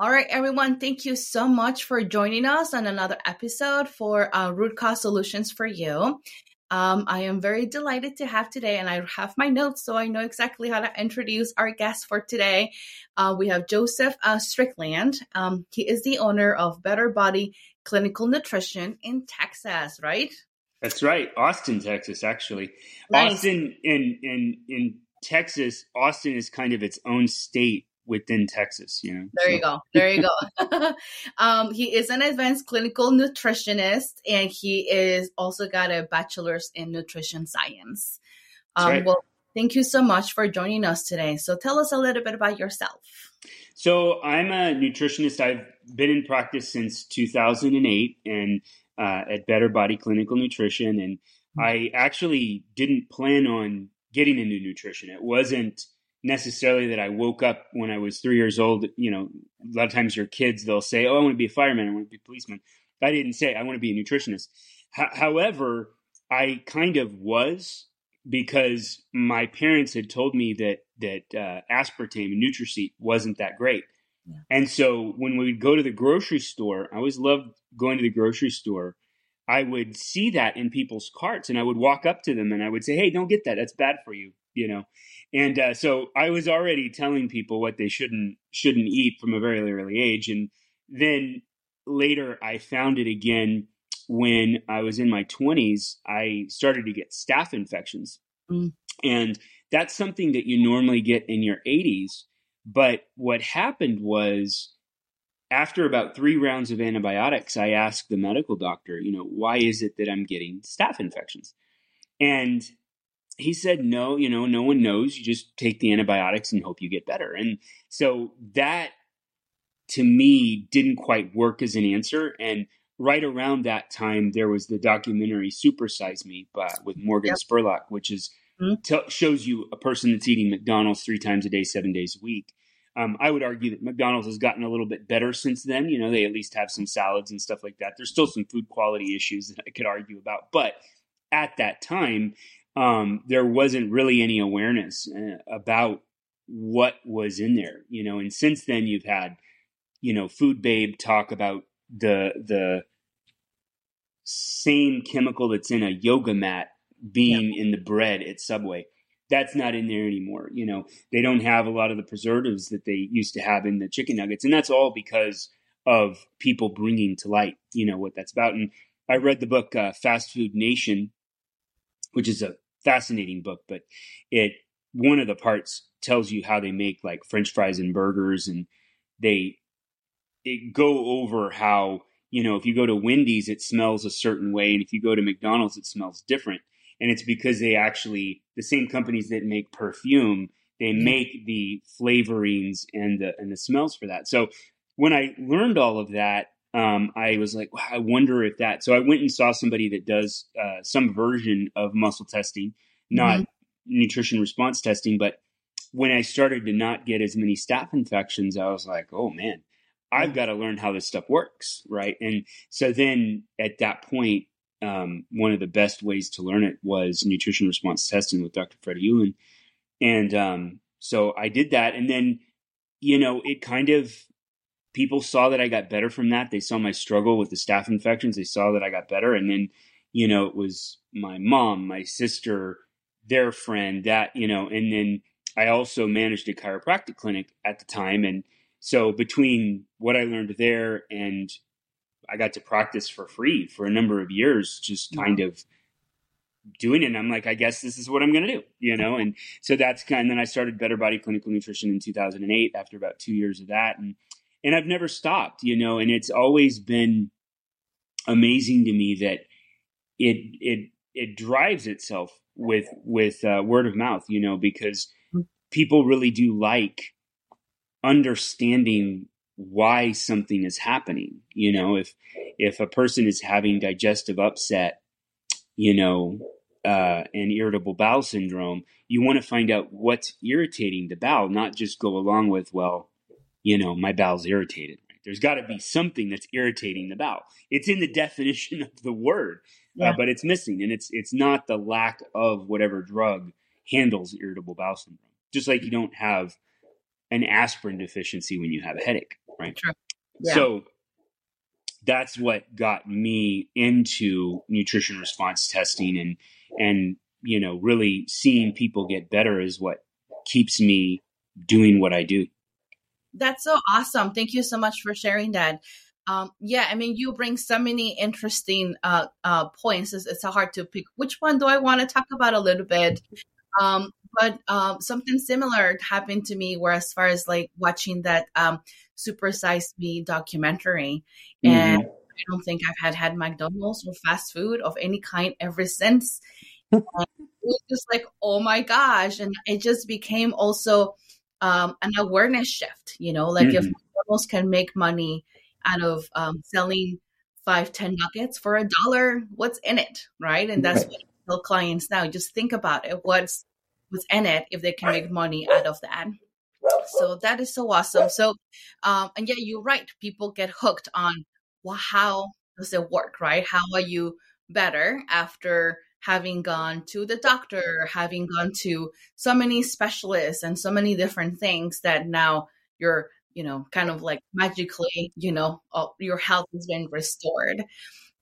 All right, everyone. Thank you so much for joining us on another episode for uh, Root Cause Solutions for You. Um, I am very delighted to have today, and I have my notes so I know exactly how to introduce our guest for today. Uh, we have Joseph uh, Strickland. Um, he is the owner of Better Body Clinical Nutrition in Texas, right? That's right, Austin, Texas. Actually, Nice. Austin in in in Texas. Austin is kind of its own state within Texas. You know. There you go. There you go. um, he is an advanced clinical nutritionist, and he is also got a bachelor's in nutrition science. Um, right. Well, thank you so much for joining us today. So, tell us a little bit about yourself. So I'm a nutritionist. I've been in practice since 2008 and uh, at Better Body Clinical Nutrition. And I actually didn't plan on getting into nutrition. It wasn't necessarily that I woke up when I was three years old. You know, a lot of times your kids, they'll say, Oh, I want to be a fireman. I want to be a policeman. I didn't say I want to be a nutritionist. H- however, I kind of was because my parents had told me that that uh, aspartame and NutraSweet wasn't that great. Yeah. And so when we would go to the grocery store, I always loved going to the grocery store. I would see that in people's carts, and I would walk up to them and I would say, "Hey, don't get that. That's bad for you," you know. And uh, so I was already telling people what they shouldn't shouldn't eat from a very early age. And then later, I found it again when I was in my twenties. I started to get staph infections, Mm. and that's something that you normally get in your 80s. But what happened was after about three rounds of antibiotics, I asked the medical doctor, you know, why is it that I'm getting staph infections? And he said, no, you know, no one knows. You just take the antibiotics and hope you get better. And so that to me didn't quite work as an answer. And right around that time, there was the documentary Super Size Me by, with Morgan Yep. Spurlock, which is Mhm. tell shows you a person that's eating McDonald's three times a day, seven days a week. Um, I would argue that McDonald's has gotten a little bit better since then. You know, they at least have some salads and stuff like that. There's still some food quality issues that I could argue about, but at that time, um, there wasn't really any awareness uh, about what was in there. You know, and since then, you've had, you know, Food Babe talk about the the same chemical that's in a yoga mat being in the bread at Subway. That's not in there anymore. You know, they don't have a lot of the preservatives that they used to have in the chicken nuggets, and that's all because of people bringing to light, you know, what that's about. And I read the book uh, Fast Food Nation, which is a fascinating book, but it one of the parts tells you how they make like French fries and burgers, and they it go over how you know if you go to Wendy's it smells a certain way, and if you go to McDonald's it smells different, and it's because they actually the same companies that make perfume they mm-hmm. make the flavorings and the and the smells for that. So when I learned all of that, um, I was like, wow, I wonder if that. So I went and saw somebody that does uh, some version of muscle testing, not nutrition response testing. But when I started to not get as many staph infections, I was like, oh man, I've got to learn how this stuff works, right? And so then at that point, um, one of the best ways to learn it was nutrition response testing with Dr. Freddie Ulan. And um, so I did that. And then, you know, it kind of, people saw that I got better from that. They saw my struggle with the staph infections. They saw that I got better. And then, you know, it was my mom, my sister, their friend, that, you know, and then I also managed a chiropractic clinic at the time. And so between what I learned there and I got to practice for free for a number of years, just kind of doing it. And I'm like, I guess this is what I'm going to do, you know? And so that's kind and then I started Better Body Clinical Nutrition in 2008 after about two years of that. And, and I've never stopped, you know, and it's always been amazing to me that it, it, it drives itself with, with uh, word of mouth, you know, because people really do like understanding why something is happening. You know, if, if a person is having digestive upset, you know, uh, and irritable bowel syndrome, you want to find out what's irritating the bowel, not just go along with, well, you know, my bowel's irritated. There's got to be something that's irritating the bowel. It's in the definition of the word, Yeah. uh, but it's missing, and it's it's not the lack of whatever drug handles irritable bowel syndrome. Just like you don't have an aspirin deficiency when you have a headache. right? True. Yeah. So that's what got me into nutrition response testing and and you know really seeing people get better is what keeps me doing what I do. That's so awesome. Thank you so much for sharing that. Um, yeah, I mean, you bring so many interesting uh, uh, points. It's, it's hard to pick which one do I want to talk about a little bit. Um, but um, something similar happened to me, where as far as like watching that um, Super Size Me documentary, mm-hmm. and I don't think I've had had McDonald's or fast food of any kind ever since. it was just like, oh my gosh, and it just became also um, an awareness shift. You know, like mm-hmm. if McDonald's can make money out of um, selling five, ten nuggets for a dollar, what's in it, right? And that's right. what I tell clients now. Just think about it. What's what's in it if they can make money out of that? So that is so awesome. So, um, and yeah, you're right. People get hooked on, well, how does it work, right? How are you better after having gone to the doctor, having gone to so many specialists and so many different things that now you're, you know, kind of like magically, you know, uh, your health has been restored.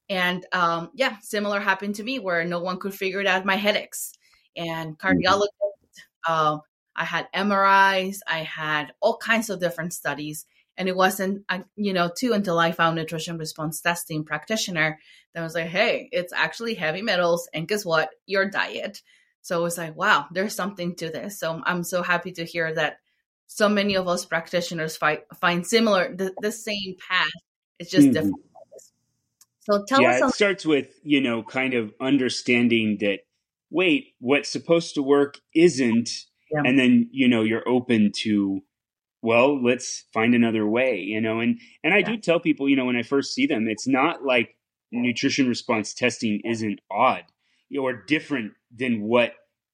And um, yeah, similar happened to me where no one could figure it out my headaches and mm-hmm. cardiologist. Uh, I had MRIs, I had all kinds of different studies. And it wasn't, you know, too until I found nutrition response testing practitioner that was like, hey, it's actually heavy metals. And guess what? Your diet. So it was like, wow, there's something to this. So I'm so happy to hear that so many of us practitioners find, find similar, the, the same path. It's just mm-hmm. different. So tell yeah, us. It starts with, you know, kind of understanding that, wait, what's supposed to work isn't. Yeah. And then, you know, you're open to well, let's find another way, you know. And and I yeah. do tell people, you know, when I first see them, it's not like nutrition response testing isn't odd or different than what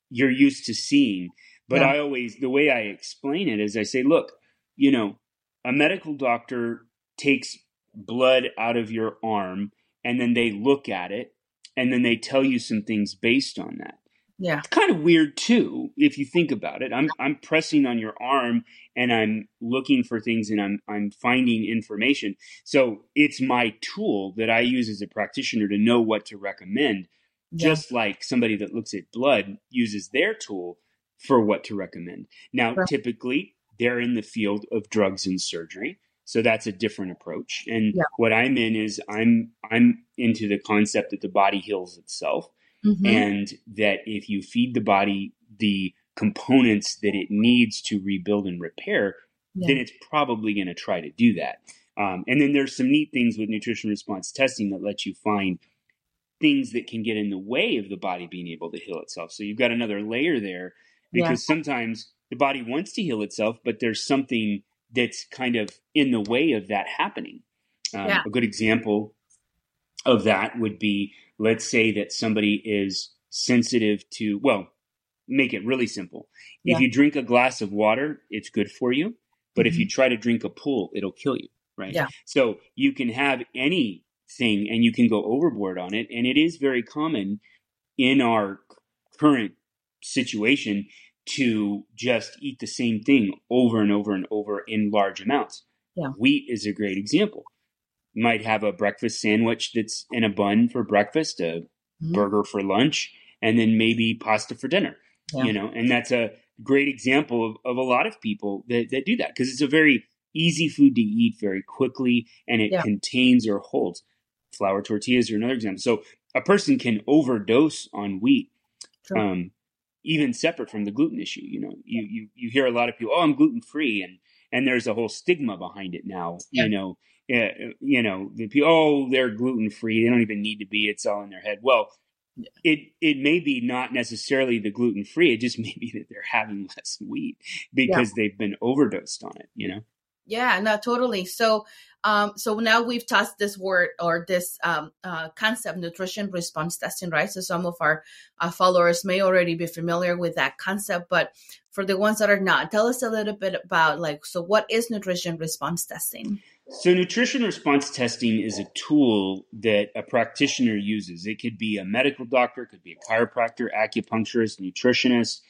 you're used to seeing. But yeah. I always the way I explain it is I say, look, you know, a medical doctor takes blood out of your arm and then they look at it and then they tell you some things based on that. Yeah. It's kind of weird too, if you think about it. I'm I'm pressing on your arm and I'm looking for things and I'm I'm finding information. So it's my tool that I use as a practitioner to know what to recommend. Yeah. Just like somebody that looks at blood uses their tool for what to recommend. Now, right. typically they're in the field of drugs and surgery. So that's a different approach. And yeah. what I'm in is I'm I'm into the concept that the body heals itself mm-hmm. and that if you feed the body the components that it needs to rebuild and repair, yeah. then it's probably going to try to do that. Um, and then there's some neat things with nutrition response testing that let you find things that can get in the way of the body being able to heal itself. So you've got another layer there because yeah. sometimes the body wants to heal itself, but there's something that's kind of in the way of that happening. Um, yeah. A good example of that would be let's say that somebody is sensitive to, well, make it really simple. Yeah. If you drink a glass of water, it's good for you. But mm-hmm. if you mm-hmm. try to drink a pool, it'll kill you, right? Yeah. So you can have anything and you can go overboard on it. And it is very common in our current situation to just eat the same thing over and over and over in large amounts. Yeah. Wheat is a great example might have a breakfast sandwich that's in a bun for breakfast, a mm-hmm. burger for lunch, and then maybe pasta for dinner. Yeah. You know, and that's a great example of, of a lot of people that, that do that because it's a very easy food to eat very quickly and it yeah. contains or holds. Flour tortillas are another example. So a person can overdose on wheat. Um, even separate from the gluten issue, you know, you, you, you hear a lot of people, oh, I'm gluten free. And, and there's a whole stigma behind it now, yeah. you know, you know, the people, oh, they're gluten free. They don't even need to be. It's all in their head. Well, it it may be not necessarily the gluten free. It just may be that they're having less wheat because yeah. they've been overdosed on it. You know. Yeah, no, totally. So, um, so now we've tossed this word or this um, uh, concept, nutrition response testing, right? So some of our uh, followers may already be familiar with that concept, but for the ones that are not, tell us a little bit about like, so what is nutrition response testing? So, nutrition response testing is a tool that a practitioner uses. It could be a medical doctor, it could be a chiropractor, acupuncturist, nutritionist.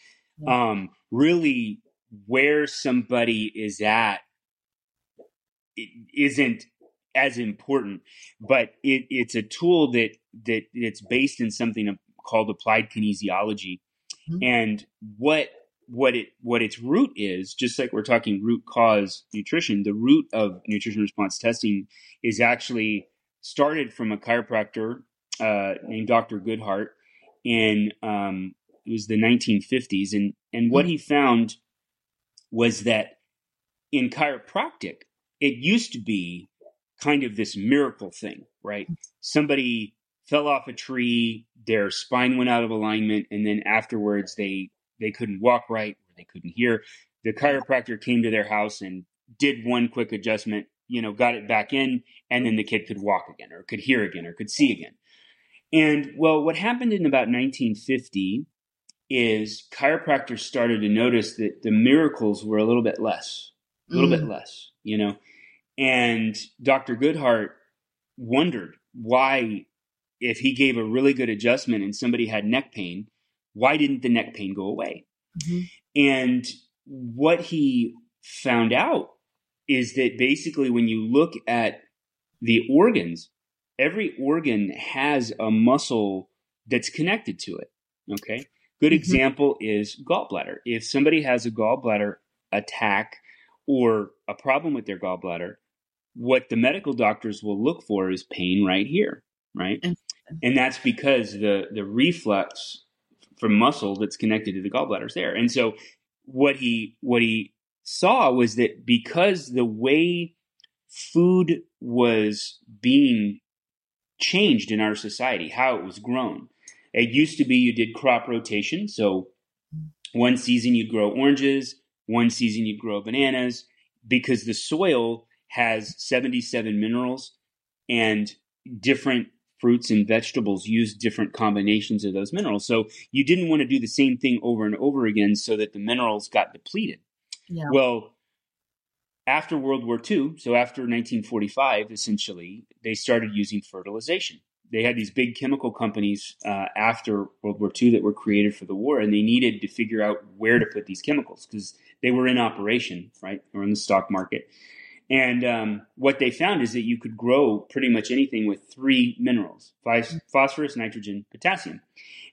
Um, really, where somebody is at isn't as important, but it, it's a tool that that it's based in something called applied kinesiology, mm-hmm. and what what it what its root is, just like we're talking root cause nutrition, the root of nutrition response testing is actually started from a chiropractor uh, named Dr. Goodheart in um, it was the 1950s, and and what mm-hmm. he found was that in chiropractic, it used to be kind of this miracle thing, right? Somebody fell off a tree, their spine went out of alignment, and then afterwards they they couldn't walk right or they couldn't hear. The chiropractor came to their house and did one quick adjustment, you know, got it back in, and then the kid could walk again or could hear again or could see again. And well, what happened in about 1950 is chiropractors started to notice that the miracles were a little bit less, a little mm. bit less, you know. And Dr. Goodheart wondered why, if he gave a really good adjustment and somebody had neck pain, why didn't the neck pain go away? Mm-hmm. And what he found out is that basically, when you look at the organs, every organ has a muscle that's connected to it. Okay. Good mm-hmm. example is gallbladder. If somebody has a gallbladder attack or a problem with their gallbladder, what the medical doctors will look for is pain right here, right? Mm-hmm. And that's because the the reflex from muscle that's connected to the gallbladder is there. And so what he what he saw was that because the way food was being changed in our society, how it was grown. It used to be you did crop rotation. So one season you'd grow oranges, one season you'd grow bananas because the soil has 77 minerals and different fruits and vegetables use different combinations of those minerals. So you didn't want to do the same thing over and over again so that the minerals got depleted. Yeah. Well, after World War II, so after 1945, essentially, they started using fertilization. They had these big chemical companies uh, after World War II that were created for the war, and they needed to figure out where to put these chemicals because they were in operation, right? Or in the stock market. And um, what they found is that you could grow pretty much anything with three minerals phosphorus, nitrogen, potassium.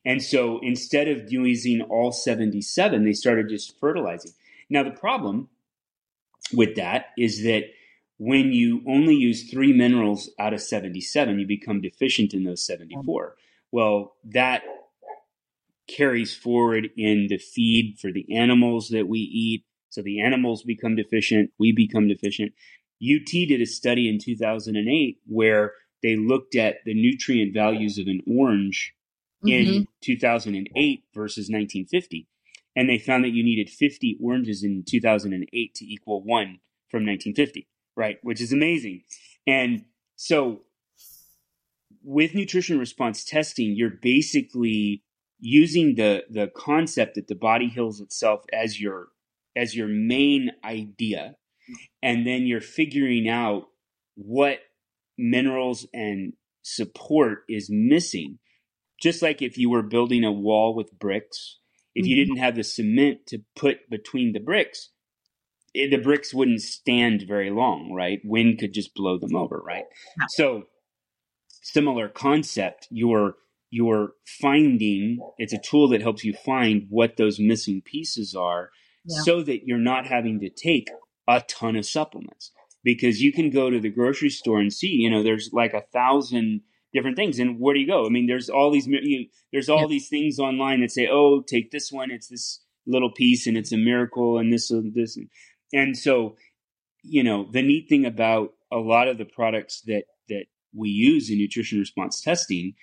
And so instead of using all 77, they started just fertilizing. Now, the problem with that is that when you only use three minerals out of 77, you become deficient in those 74. Well, that carries forward in the feed for the animals that we eat. So the animals become deficient, we become deficient. UT did a study in 2008 where they looked at the nutrient values of an orange mm-hmm. in 2008 versus 1950 and they found that you needed 50 oranges in 2008 to equal one from 1950, right? Which is amazing. And so with nutrition response testing, you're basically using the the concept that the body heals itself as your as your main idea and then you're figuring out what minerals and support is missing just like if you were building a wall with bricks if you mm-hmm. didn't have the cement to put between the bricks, eh, the bricks wouldn't stand very long, right? Wind could just blow them over, right? So, similar concept. You're you're finding it's a tool that helps you find what those missing pieces are, yeah. so that you're not having to take a ton of supplements because you can go to the grocery store and see, you know, there's like a thousand different things. And where do you go? I mean, there's all these you know, there's all yeah. these things online that say, "Oh, take this one. It's this little piece, and it's a miracle." And this, this, and so you know, the neat thing about a lot of the products that that we use in nutrition response testing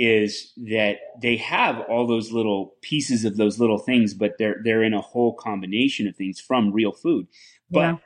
is that they have all those little pieces of those little things, but they're they're in a whole combination of things from real food. But yeah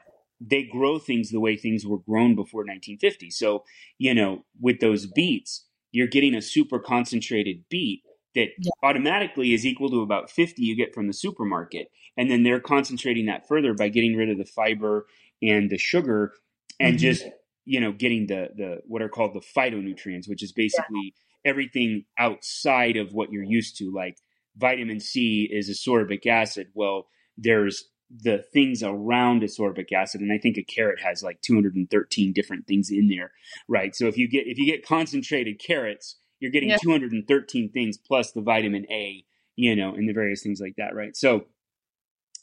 they grow things the way things were grown before 1950. So, you know, with those beets, you're getting a super concentrated beet that yeah. automatically is equal to about 50 you get from the supermarket. And then they're concentrating that further by getting rid of the fiber and the sugar and mm-hmm. just, you know, getting the, the, what are called the phytonutrients, which is basically yeah. Everything outside of what you're used to. Like vitamin C is ascorbic acid. Well, there's the things around ascorbic acid and i think a carrot has like 213 different things in there right so if you get if you get concentrated carrots you're getting yeah. 213 things plus the vitamin a you know and the various things like that right so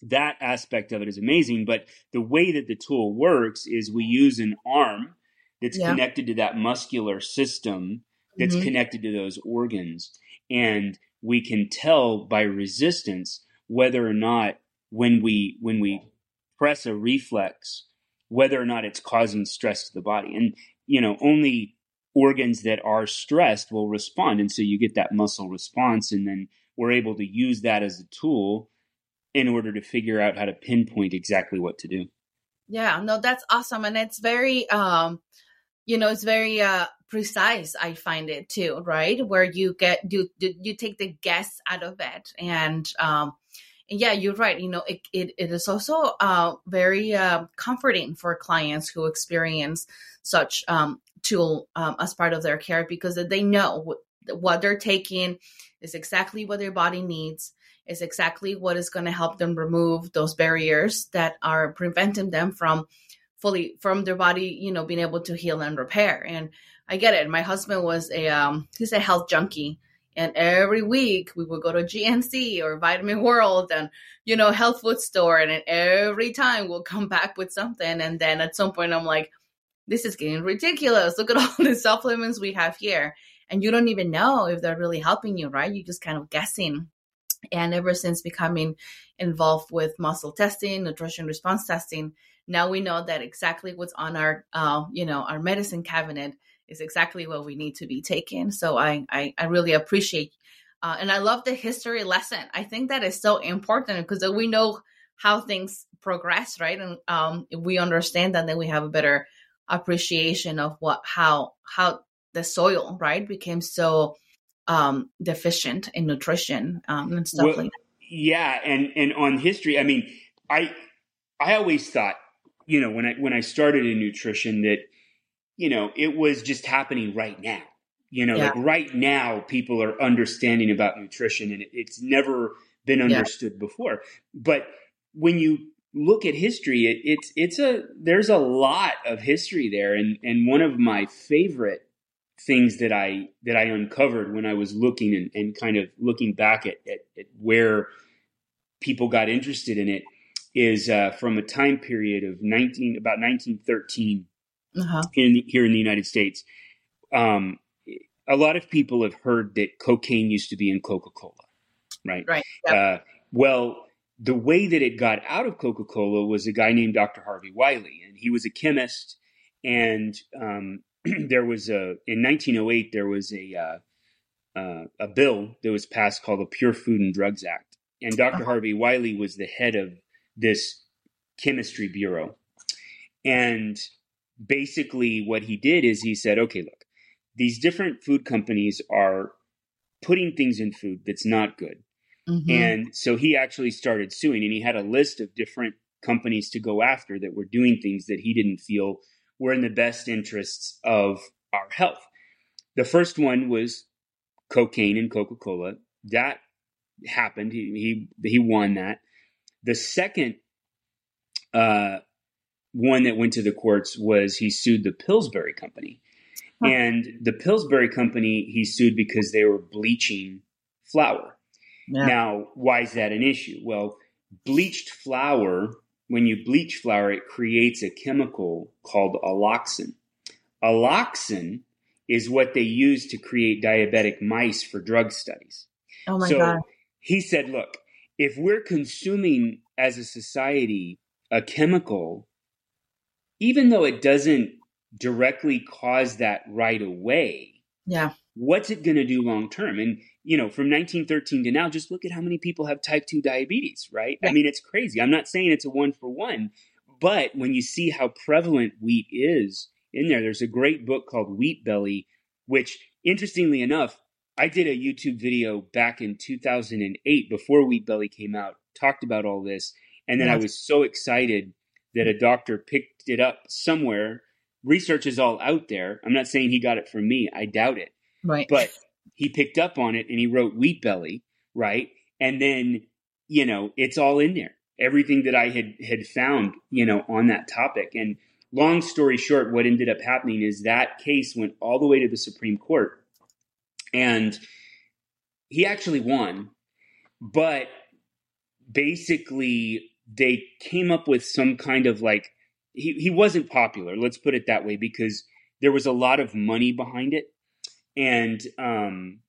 that aspect of it is amazing but the way that the tool works is we use an arm that's yeah. connected to that muscular system that's mm-hmm. connected to those organs. And we can tell by resistance whether or not when we when we press a reflex whether or not it's causing stress to the body. And you know only organs that are stressed will respond. And so you get that muscle response and then we're able to use that as a tool in order to figure out how to pinpoint exactly what to do. Yeah no that's awesome. And it's very um you know it's very uh precise i find it too right where you get you you take the guess out of it and um yeah, you're right. You know, it, it, it is also uh, very uh, comforting for clients who experience such um, tool um, as part of their care because they know what, what they're taking is exactly what their body needs is exactly what is going to help them remove those barriers that are preventing them from fully from their body you know being able to heal and repair and i get it my husband was a um he's a health junkie and every week we would go to GNC or Vitamin World and, you know, health food store. And every time we'll come back with something. And then at some point, I'm like, this is getting ridiculous. Look at all the supplements we have here. And you don't even know if they're really helping you, right? You're just kind of guessing. And ever since becoming involved with muscle testing, nutrition response testing, now we know that exactly what's on our, uh, you know, our medicine cabinet is exactly what we need to be taking. So I I, I really appreciate uh, and I love the history lesson. I think that is so important because we know how things progress, right? And um, we understand that, then we have a better appreciation of what how how the soil right became so um, deficient in nutrition um, and stuff well, like that. Yeah, and and on history, I mean, I I always thought, you know, when I when I started in nutrition that you know, it was just happening right now. You know, yeah. like right now, people are understanding about nutrition and it's never been understood yeah. before. But when you look at history, it, it's it's a there's a lot of history there, and and one of my favorite things that I that I uncovered when I was looking and, and kind of looking back at, at, at where people got interested in it is uh, from a time period of 19 about 1913 uh-huh. in here in the United States. Um, a lot of people have heard that cocaine used to be in Coca Cola, right? Right. Yep. Uh, well, the way that it got out of Coca Cola was a guy named Dr. Harvey Wiley, and he was a chemist. And um, there was a in 1908 there was a uh, uh, a bill that was passed called the Pure Food and Drugs Act, and doctor uh-huh. Harvey Wiley was the head of this chemistry bureau, and basically what he did is he said, okay, look, these different food companies are putting things in food that's not good. Mm-hmm. And so he actually started suing and he had a list of different companies to go after that were doing things that he didn't feel were in the best interests of our health. The first one was cocaine and Coca-Cola. That happened. He he, he won that. The second uh, one that went to the courts was he sued the Pillsbury Company. Huh. And the Pillsbury Company he sued because they were bleaching flour. Yeah. Now, why is that an issue? Well, bleached flour, when you bleach flour, it creates a chemical called alloxan. Alloxan is what they use to create diabetic mice for drug studies. Oh my so God. He said, look, if we're consuming as a society a chemical even though it doesn't directly cause that right away, yeah, what's it going to do long term? And you know, from 1913 to now, just look at how many people have type 2 diabetes, right? I mean, it's crazy. I'm not saying it's a one for one, but when you see how prevalent wheat is in there, there's a great book called Wheat Belly, which interestingly enough, I did a YouTube video back in 2008 before Wheat Belly came out, talked about all this. And then I was so excited that a doctor picked it up somewhere. Research is all out there. I'm not saying he got it from me. I doubt it. Right. But he picked up on it and he wrote Wheat Belly, right? And then, you know, it's all in there. everything that I had had found, you know, on that topic. And long story short, what ended up happening is that case went all the way to the Supreme Court, and he actually won, but basically they came up with some kind of like he, he wasn't popular let's put it that way because there was a lot of money behind it and um,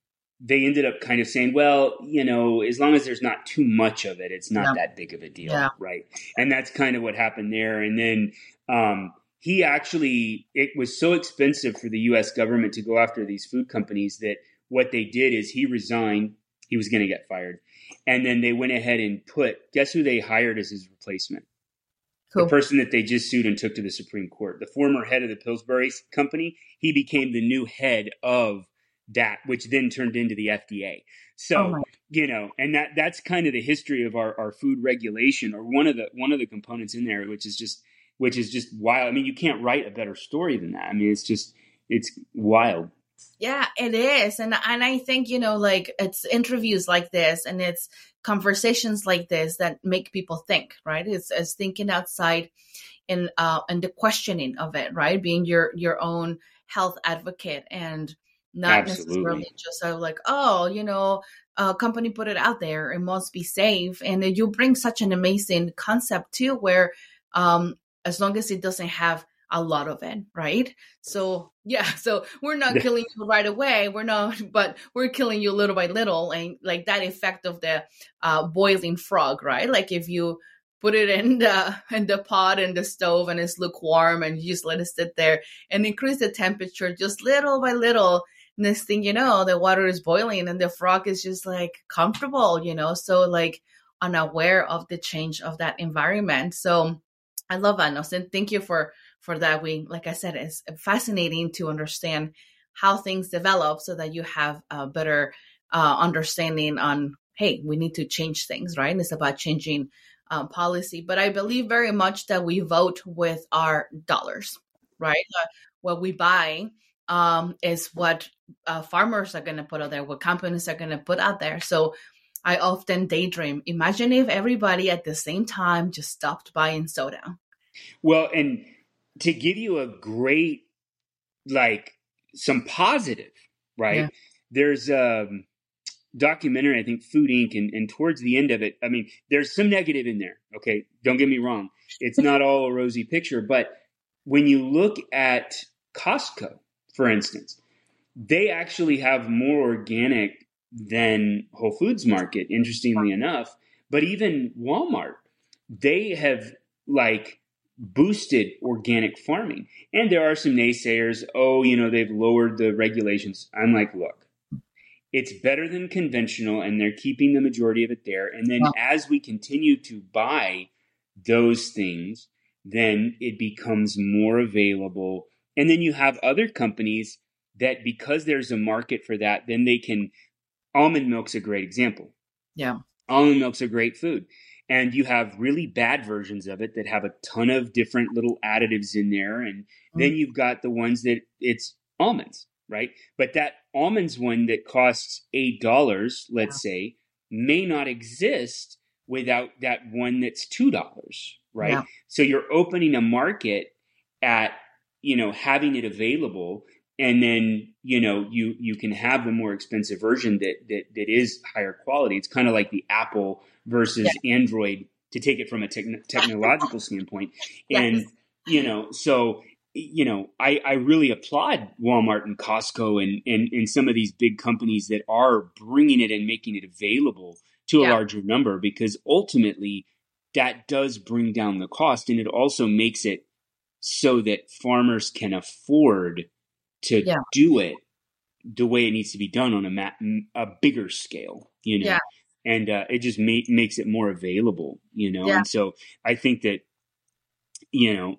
they ended up kind of saying well you know as long as there's not too much of it it's not yeah. that big of a deal yeah. right and that's kind of what happened there and then um, he actually it was so expensive for the us government to go after these food companies that what they did is he resigned he was going to get fired and then they went ahead and put guess who they hired as his replacement Cool. The person that they just sued and took to the Supreme Court, the former head of the Pillsbury company, he became the new head of that, which then turned into the FDA. So oh you know, and that that's kind of the history of our, our food regulation, or one of the one of the components in there, which is just which is just wild. I mean, you can't write a better story than that. I mean, it's just it's wild. Yeah, it is. And and I think, you know, like it's interviews like this and it's conversations like this that make people think, right? It's, it's thinking outside in uh and the questioning of it, right? Being your your own health advocate and not Absolutely. necessarily just uh, like, oh, you know, a company put it out there, it must be safe. And you bring such an amazing concept too, where um as long as it doesn't have a lot of it, right? So yeah, so we're not killing you right away. We're not, but we're killing you little by little, and like that effect of the uh, boiling frog, right? Like if you put it in the in the pot in the stove and it's lukewarm, and you just let it sit there and increase the temperature just little by little. Next thing you know, the water is boiling and the frog is just like comfortable, you know. So like unaware of the change of that environment. So I love that, Nelson. Thank you for for that we like i said it's fascinating to understand how things develop so that you have a better uh, understanding on hey we need to change things right? And it's about changing um, policy. But i believe very much that we vote with our dollars right? Uh, what we buy um, is what uh, farmers are going to put out there what companies are going to put out there. So i often daydream imagine if everybody at the same time just stopped buying soda. Well and to give you a great like some positive, right? Yeah. There's a um, documentary, I think Food Inc. And, and towards the end of it, I mean, there's some negative in there. Okay. Don't get me wrong. It's not all a rosy picture, but when you look at Costco, for instance, they actually have more organic than Whole Foods Market, interestingly enough. But even Walmart, they have like boosted organic farming. And there are some naysayers, oh, you know, they've lowered the regulations. I'm like, look, it's better than conventional and they're keeping the majority of it there. And then as we continue to buy those things, then it becomes more available. And then you have other companies that because there's a market for that, then they can almond milk's a great example. Yeah. Almond milk's a great food and you have really bad versions of it that have a ton of different little additives in there and mm-hmm. then you've got the ones that it's almonds right but that almonds one that costs eight dollars let's yeah. say may not exist without that one that's two dollars right yeah. so you're opening a market at you know having it available and then you know you you can have the more expensive version that that, that is higher quality it's kind of like the apple versus yeah. Android to take it from a te- technological standpoint. And, yes. you know, so, you know, I, I really applaud Walmart and Costco and, and, and some of these big companies that are bringing it and making it available to yeah. a larger number because ultimately that does bring down the cost and it also makes it so that farmers can afford to yeah. do it the way it needs to be done on a ma- a bigger scale you know yeah and uh, it just ma- makes it more available, you know. Yeah. And so I think that you know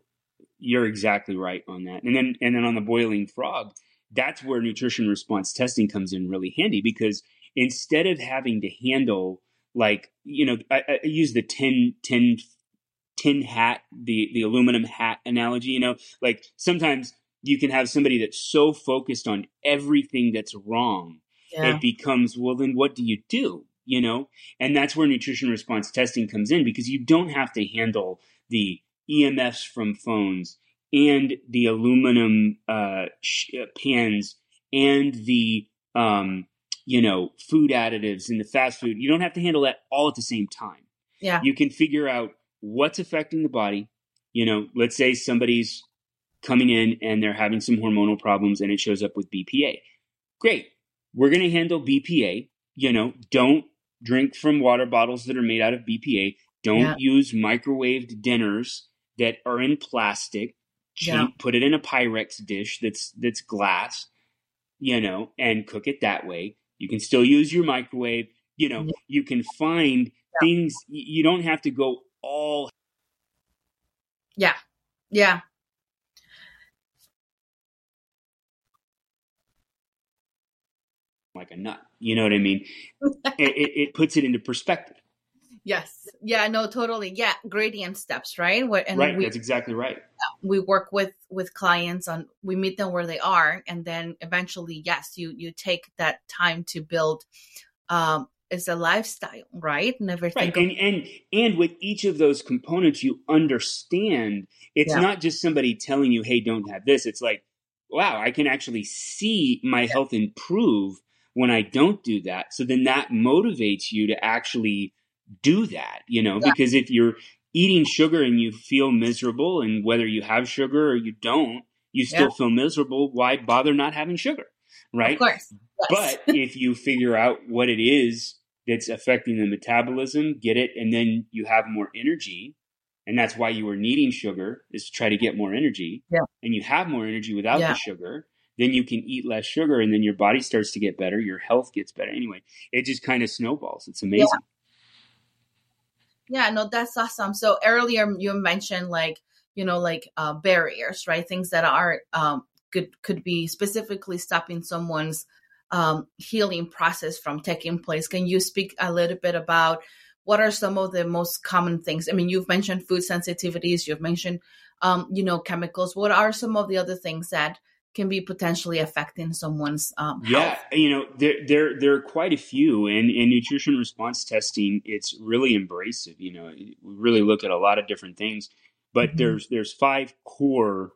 you're exactly right on that. And then and then on the boiling frog, that's where nutrition response testing comes in really handy because instead of having to handle like you know I, I use the tin tin tin hat the the aluminum hat analogy you know like sometimes you can have somebody that's so focused on everything that's wrong yeah. it becomes well then what do you do you know? And that's where nutrition response testing comes in because you don't have to handle the EMFs from phones and the aluminum uh, sh- uh, pans and the um, you know food additives and the fast food. You don't have to handle that all at the same time. Yeah, you can figure out what's affecting the body. You know, let's say somebody's coming in and they're having some hormonal problems and it shows up with BPA. Great. We're going to handle BPA. You know, don't drink from water bottles that are made out of BPA. Don't yeah. use microwaved dinners that are in plastic. Yeah. Put it in a Pyrex dish that's that's glass, you know, and cook it that way. You can still use your microwave. You know, yeah. you can find things. You don't have to go all. Yeah, yeah. like a nut. You know what I mean? it, it, it, puts it into perspective. Yes. Yeah. No. Totally. Yeah. Gradient steps, right? and right. We, that's exactly right. We work with with clients on. We meet them where they are, and then eventually, yes, you you take that time to build. Um, it's a lifestyle, right? Never right. and, and and with each of those components, you understand it's yeah. not just somebody telling you, "Hey, don't have this." It's like, wow, I can actually see my yeah. health improve when I don't do that. So then that motivates you to actually do that, you know, yeah. because if you're eating sugar and you feel miserable and whether you have sugar or you don't, you still yeah. feel miserable. Why bother not having sugar? Right. Of course. Yes. But if you figure out what it is that's affecting the metabolism, get it, and then you have more energy. And that's why you were needing sugar is to try to get more energy. Yeah. And you have more energy without yeah. the sugar then you can eat less sugar and then your body starts to get better your health gets better. Anyway it just kind of snowballs. It's amazing. Yeah, yeah no that's awesome. So earlier you mentioned like you know like uh, barriers right? Things that are um, could could be specifically stopping someone's um, healing process from taking place. Can you speak a little bit about what are some of the most common things? I mean you've mentioned food sensitivities you've mentioned um, you know chemicals. What are some of the other things that can be potentially affecting someone's um, yeah you know there there there are quite a few and in nutrition response testing it's really embracive you know we really look at a lot of different things but mm-hmm. there's there's five core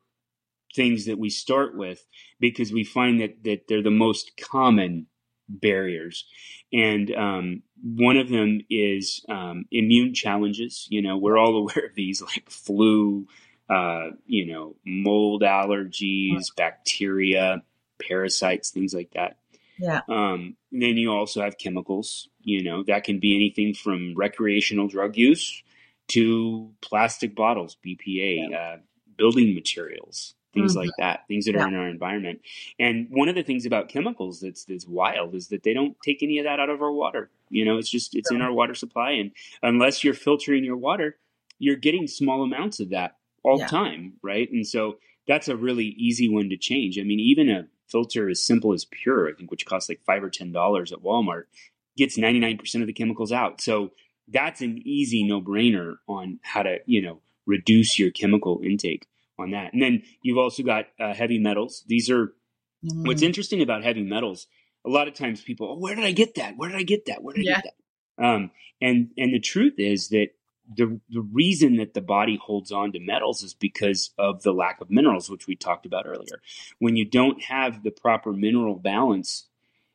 things that we start with because we find that that they're the most common barriers and um, one of them is um, immune challenges you know we're all aware of these like flu uh, you know, mold allergies, bacteria, parasites, things like that. Yeah. Um, then you also have chemicals. You know, that can be anything from recreational drug use to plastic bottles, BPA, yeah. uh, building materials, things mm-hmm. like that, things that yeah. are in our environment. And one of the things about chemicals that's that's wild is that they don't take any of that out of our water. You know, it's just it's yeah. in our water supply, and unless you're filtering your water, you're getting small amounts of that all yeah. the time, right? And so that's a really easy one to change. I mean, even a filter as simple as PUR, I think, which costs like five or ten dollars at Walmart, gets ninety nine percent of the chemicals out. So that's an easy no brainer on how to you know reduce your chemical intake on that. And then you've also got uh, heavy metals. These are mm. what's interesting about heavy metals. A lot of times people, oh, where did I get that? Where did I get that? Where did I get that? Um, and and the truth is that the the reason that the body holds on to metals is because of the lack of minerals, which we talked about earlier. When you don't have the proper mineral balance,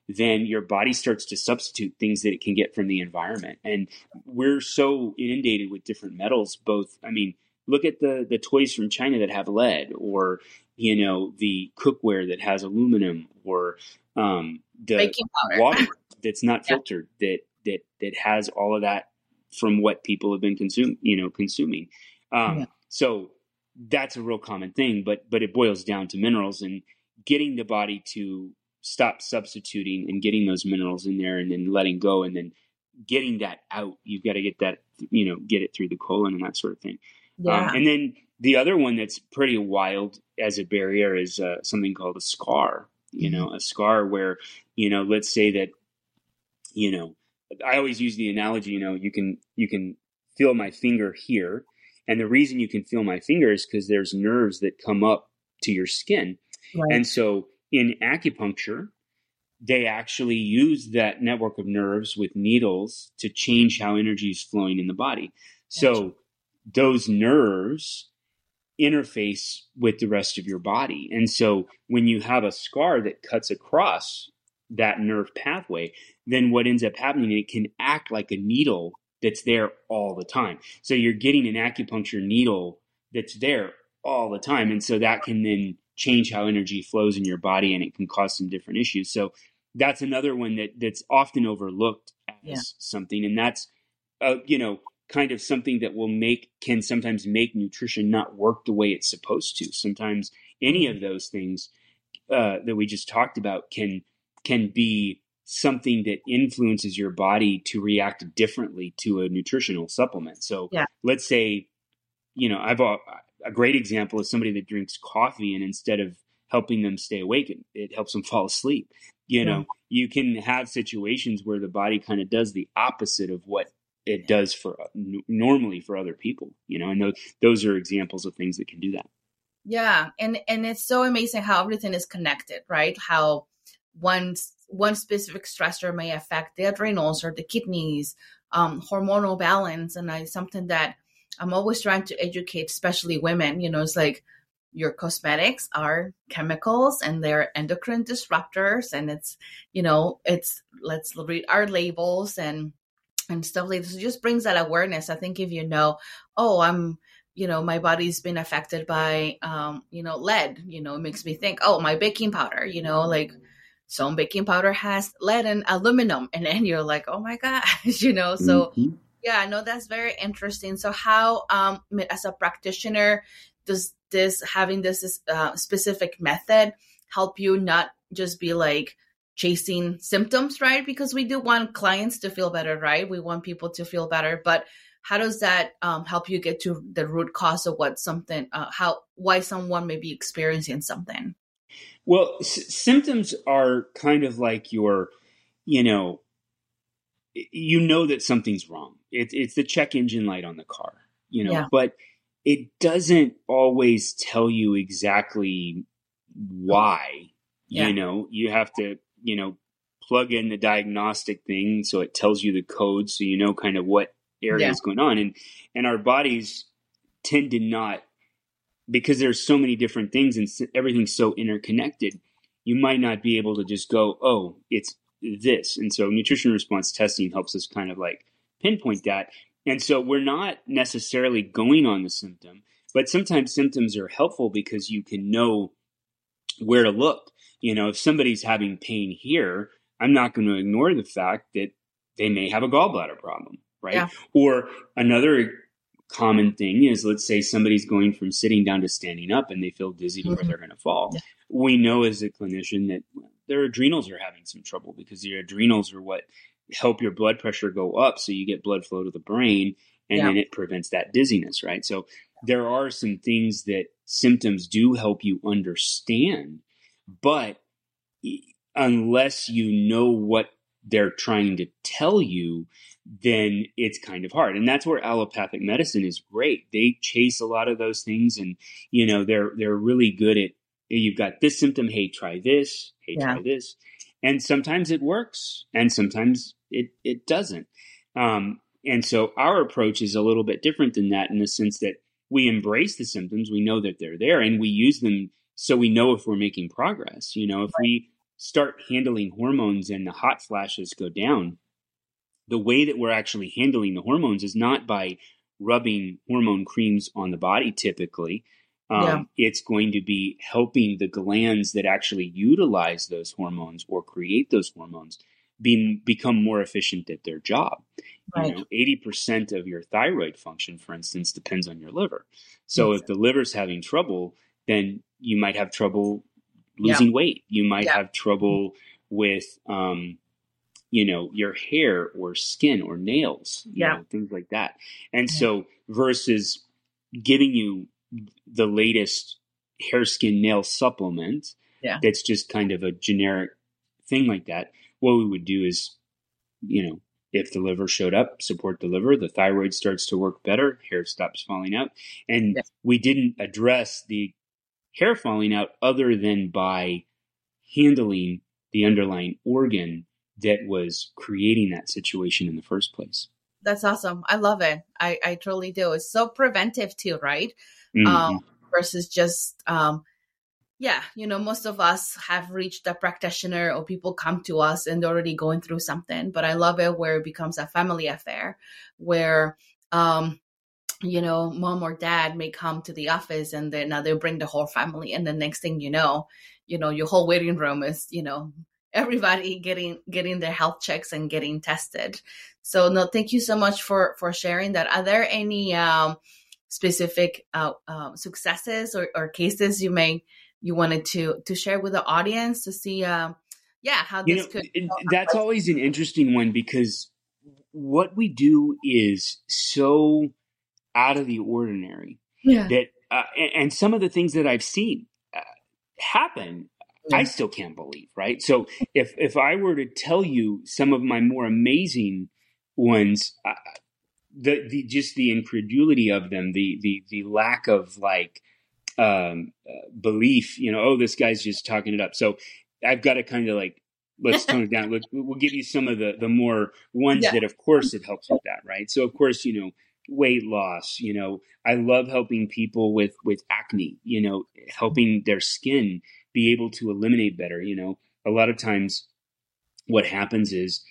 then your body starts to substitute things that it can get from the environment. And we're so inundated with different metals, both I mean, look at the the toys from China that have lead or you know, the cookware that has aluminum or um, the water that's not filtered yeah. that that that has all of that from what people have been consuming, you know, consuming. Um, yeah. So that's a real common thing, but but it boils down to minerals and getting the body to stop substituting and getting those minerals in there and then letting go and then getting that out. You've got to get that, you know, get it through the colon and that sort of thing. Um, yeah. Um, and then the other one that's pretty wild as a barrier is uh, something called a scar. You mm-hmm. know, a scar where you know, let's say that you know I always use the analogy, you know, you can you can feel my finger here, and the reason you can feel my finger is because there's nerves that come up to your skin, right. and so in acupuncture, they actually use that network of nerves with needles to change how energy is flowing in the body. So those nerves interface with the rest of your body. And so when you have a scar that cuts across that nerve pathway, then what ends up happening, it can act like a needle that's there all the time. So you're getting an acupuncture needle that's there all the time. And so that can then change how energy flows in your body and it can cause some different issues. So that's another one that that's often overlooked as yeah. something. And that's, uh, you know, kind of something that will make, can sometimes make nutrition not work the way it's supposed to. Sometimes any of those things uh, that we just talked about can, can be something that influences your body to react differently to a nutritional supplement. So yeah. let's say, you know, I've a, a, great example is somebody that drinks coffee and instead of helping them stay awake, it, it helps them fall asleep. You know, you can have situations where the body kind of does the opposite of what it does for uh, n- normally for other people, you know, and those, those are examples of things that can do that. Yeah. And, and it's so amazing how everything is connected, right? How one one specific stressor may affect the adrenals or the kidneys, um, hormonal balance, and I something that I'm always trying to educate, especially women. You know, it's like your cosmetics are chemicals and they're endocrine disruptors, and it's you know, it's let's read our labels and and stuff like this. It just brings that awareness. I think if you know, oh, I'm you know my body's been affected by um you know lead you know it makes me think oh my baking powder you know like some baking powder has lead and aluminum and then you're like oh my gosh you know? So mm-hmm. yeah no that's very interesting. So how um as a practitioner does this having this uh, specific method help you not just be like chasing symptoms right? Because we do want clients to feel better right? We want people to feel better but how does that um, help you get to the root cause of what something uh, how why someone may be experiencing something well, s- symptoms are kind of like your, you know, you know that something's wrong. It, it's the check engine light on the car, you know, yeah. but it doesn't always tell you exactly why. Yeah. You know, you have to, you know, plug in the diagnostic thing so it tells you the code so you know kind of what area yeah. is going on. And and our bodies tend to not because there's so many different things and everything's so interconnected, you might not be able to just go, oh, it's this. And so nutrition response testing helps us kind of like pinpoint that. And so we're not necessarily going on the symptom, but sometimes symptoms are helpful because you can know where to look. You know, if somebody's having pain here, I'm not going to ignore the fact that they may have a gallbladder problem, right? Yeah. Or another common thing is let's say somebody's going from sitting down to standing up and they feel dizzy to where mm-hmm. they're going to fall. Yeah. We know as a clinician that their adrenals are having some trouble because your adrenals are what help your blood pressure go up so you get blood flow to the brain and yeah. then it prevents that dizziness, right? So there are some things that symptoms do help you understand, but unless you know what they're trying to tell you, then it's kind of hard. And that's where allopathic medicine is great. They chase a lot of those things and you know, they're they're really good at you've got this symptom, hey, try this, hey, yeah. try this. And sometimes it works and sometimes it it doesn't. Um, and so our approach is a little bit different than that in the sense that we embrace the symptoms, we know that they're there and we use them so we know if we're making progress. You know, if right. we start handling hormones and the hot flashes go down, the way that we're actually handling the hormones is not by rubbing hormone creams on the body typically. Um, yeah. It's going to be helping the glands that actually utilize those hormones or create those hormones be, become more efficient at their job. Right. You know, 80% of your thyroid function, for instance, depends on your liver. So if the liver's having trouble, then you might have trouble losing yeah. weight. You might yeah. have trouble with um, you know, your hair or skin or nails, yeah, know, things like that. And so versus giving you the latest hair, skin, nail supplement, yeah, that's just kind of a generic thing like that. What we would do is, you know, if the liver showed up, support the liver, the thyroid starts to work better, hair stops falling out. And yeah. we didn't address the hair falling out other than by handling the underlying organ that was creating that situation in the first place. That's awesome. I love it. I, I totally do. It's so preventive too, right? Mm-hmm. Um, versus just, um, yeah, you know, most of us have reached a practitioner or people come to us and they're already going through something. But I love it where it becomes a family affair where, um, you know, mom or dad may come to the office and then now they bring the whole family. And the next thing you know, you know, your whole waiting room is, you know, everybody getting getting their health checks and getting tested. So no, thank you so much for for sharing that. Are there any um, specific uh, uh, successes or, or, cases you may you wanted to to share with the audience to see, uh, yeah, how you this know, could. That's always an interesting one because what we do is so out of the ordinary yeah. that, uh, and, and some of the things that I've seen uh, happen I still can't believe, right? So if if I were to tell you some of my more amazing ones, uh, the the just the incredulity of them, the the the lack of like um, uh, belief, you know, oh, this guy's just talking it up. So I've got to kind of like let's tone it down. We'll give you some of the the more ones yeah. that, of course, it helps with that, right? So of course, you know, weight loss. You know, I love helping people with with acne. You know, helping their skin be able to eliminate better. You know, a lot of times what happens is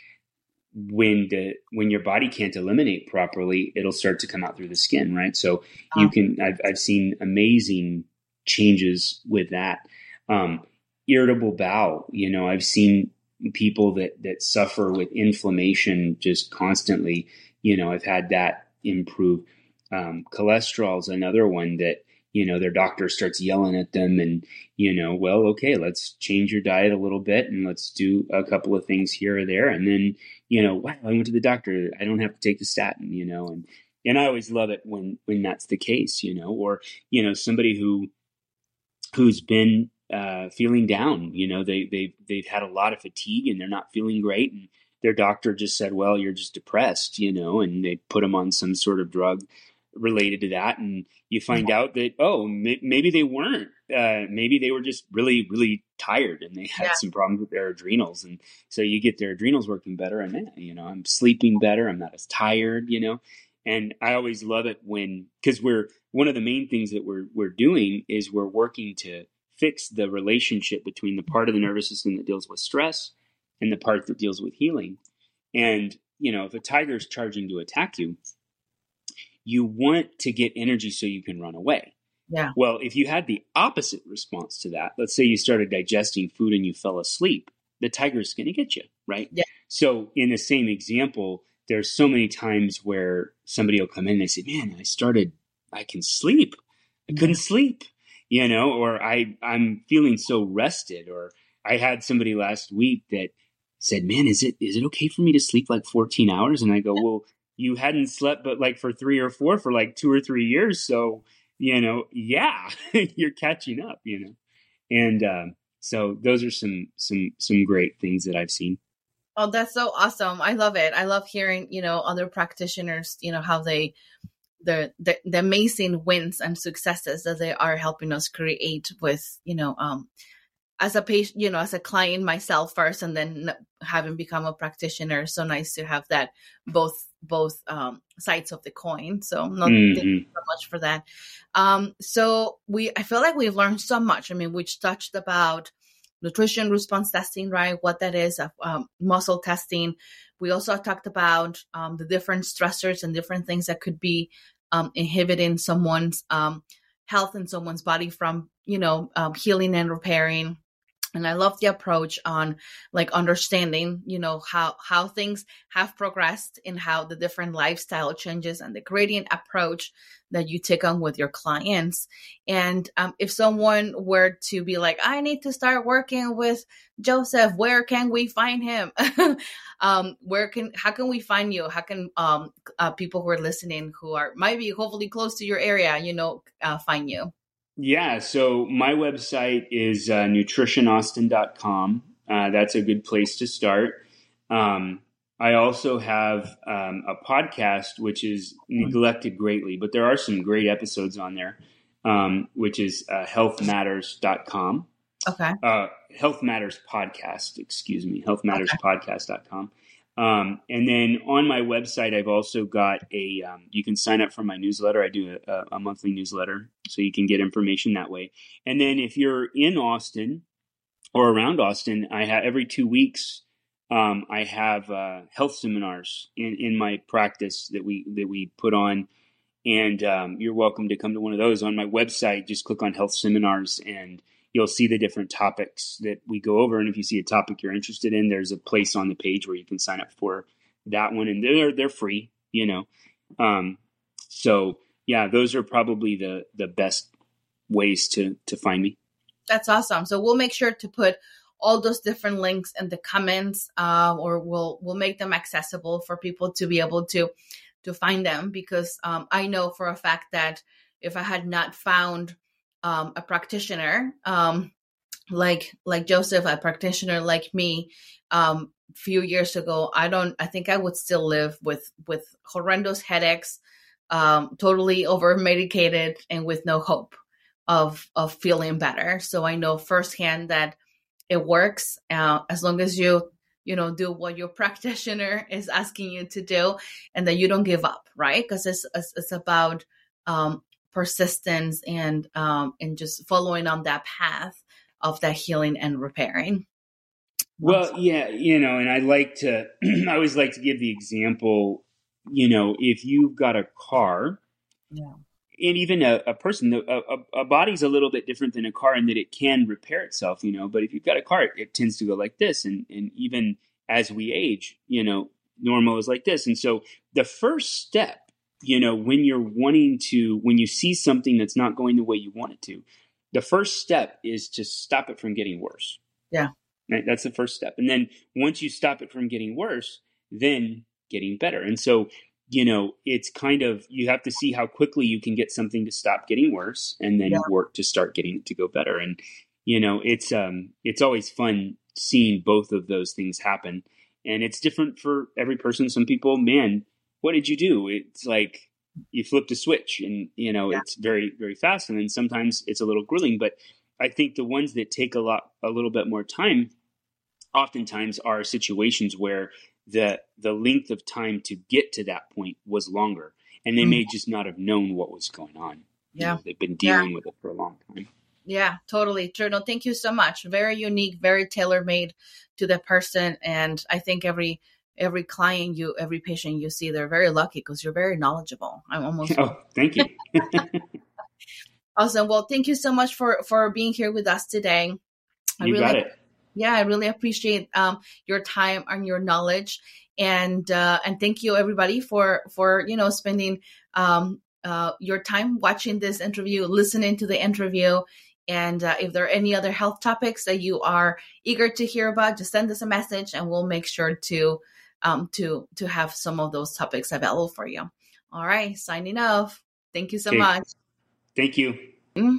when the when your body can't eliminate properly, it'll start to come out through the skin, right? So you uh-huh. can I've I've seen amazing changes with that. Um, irritable bowel, you know, I've seen people that that suffer with inflammation just constantly. You know, I've had that improve. Um, cholesterol is another one that you know their doctor starts yelling at them and you know well okay let's change your diet a little bit and let's do a couple of things here or there and then you know wow i went to the doctor i don't have to take the statin you know and and i always love it when when that's the case you know or you know somebody who who's been uh, feeling down you know they they they've had a lot of fatigue and they're not feeling great and their doctor just said well you're just depressed you know and they put them on some sort of drug related to that and you find mm-hmm. out that oh maybe they weren't uh, maybe they were just really really tired and they had yeah. some problems with their adrenals and so you get their adrenals working better and then you know i'm sleeping better i'm not as tired you know and i always love it when because we're one of the main things that we're we're doing is we're working to fix the relationship between the part of the mm-hmm. nervous system that deals with stress and the part that deals with healing and you know if a tiger is charging to attack you you want to get energy so you can run away. Yeah. Well, if you had the opposite response to that, let's say you started digesting food and you fell asleep, the tiger's going to get you, right? Yeah. So, in the same example, there's so many times where somebody will come in and they say, "Man, I started, I can sleep. I couldn't sleep," you know, or I I'm feeling so rested. Or I had somebody last week that said, "Man, is it is it okay for me to sleep like 14 hours?" And I go, "Well, you hadn't slept but like for three or four for like two or three years. So, you know, yeah, you're catching up, you know. And um, so those are some some some great things that I've seen. Oh, that's so awesome. I love it. I love hearing, you know, other practitioners, you know, how they the, the the amazing wins and successes that they are helping us create with, you know, um as a patient, you know, as a client myself first, and then having become a practitioner. So nice to have that both both um, sides of the coin. So no, mm-hmm. thank you so much for that. Um, so we, I feel like we've learned so much. I mean, we touched about nutrition response testing, right? What that is, um, muscle testing. We also talked about um, the different stressors and different things that could be um, inhibiting someone's um, health and someone's body from, you know, um, healing and repairing and i love the approach on like understanding you know how how things have progressed and how the different lifestyle changes and the gradient approach that you take on with your clients. And um, if someone were to be like i need to start working with joseph. Where can we find him? Um, where can how can we find you? How can um, uh, people who are listening who are might be hopefully close to your area you know uh, find you yeah, so my website is uh, nutritionaustin.com. Uh, that's a good place to start. Um, I also have um, a podcast which is neglected greatly, but there are some great episodes on there, um, which is uh, healthmatters.com. Okay. Uh, Health Matters Podcast, excuse me, healthmatterspodcast.com. Um, and then on my website, I've also got a, um, you can sign up for my newsletter. I do a, a, monthly newsletter, so you can get information that way. And then if you're in Austin or around Austin, I have every two weeks, um, I have uh, health seminars in, in my practice that we that we put on, and um, you're welcome to come to one of those on my website. Just click on health seminars, and you'll see the different topics that we go over. And if you see a topic you're interested in, there's a place on the page where you can sign up for that one, and they're they're free, you know. Um, so yeah, those are probably the the best ways to to find me. That's awesome. So we'll make sure to put all those different links in the comments, uh, or we'll we'll make them accessible for people to be able to to find them. Because um, I know for a fact that if I had not found um, a practitioner um, like like Joseph, a practitioner like me, um, few years ago, I don't. I think I would still live with with horrendous headaches, um, totally over medicated, and with no hope of of feeling better. So I know firsthand that it works uh, as long as you you know do what your practitioner is asking you to do and that you don't give up right because it's, it's, about um, persistence and um, and just following on that path of that healing and repairing well yeah you know and i like to i always like to give the example you know if you've got a car yeah and even a, a person, a, a, a, body's a little bit different than a car in that it can repair itself, you know. But if you've got a car, it, it tends to go like this, and and even as we age, you know, normal is like this. And so the first step, you know, when you're wanting to, when you see something that's not going the way you want it to, the first step is to stop it from getting worse. Yeah. Right? That's the first step. And then once you stop it from getting worse, then getting better. And so you know, it's kind of you have to see how quickly you can get something to stop getting worse and then yeah. work to start getting it to go better. And you know, it's um it's always fun seeing both of those things happen. And it's different for every person. Some people, man, what did you do? It's like you flipped a switch and you know, yeah. it's very, very fast. And then sometimes it's a little grueling. But I think the ones that take a lot a little bit more time oftentimes are situations where the the length of time to get to that point was longer, and they mm. may just not have known what was going on. Yeah, you know, they've been dealing yeah. with it for a long time. Yeah, totally true. No, thank you so much. Very unique, very tailor made to the person, and I think every every client you, every patient you see, they're very lucky because you're very knowledgeable. I'm almost. Oh, thank you. awesome. Well, thank you so much for for being here with us today. I you really, got it yeah, I really appreciate um, your time and your knowledge, and uh, and thank you everybody for for you know spending um, uh, your time watching this interview, listening to the interview. And uh, if there are any other health topics that you are eager to hear about, just send us a message, and we'll make sure to um, to to have some of those topics available for you. All right, signing off. Thank you so okay. much. Thank you. Mm-hmm.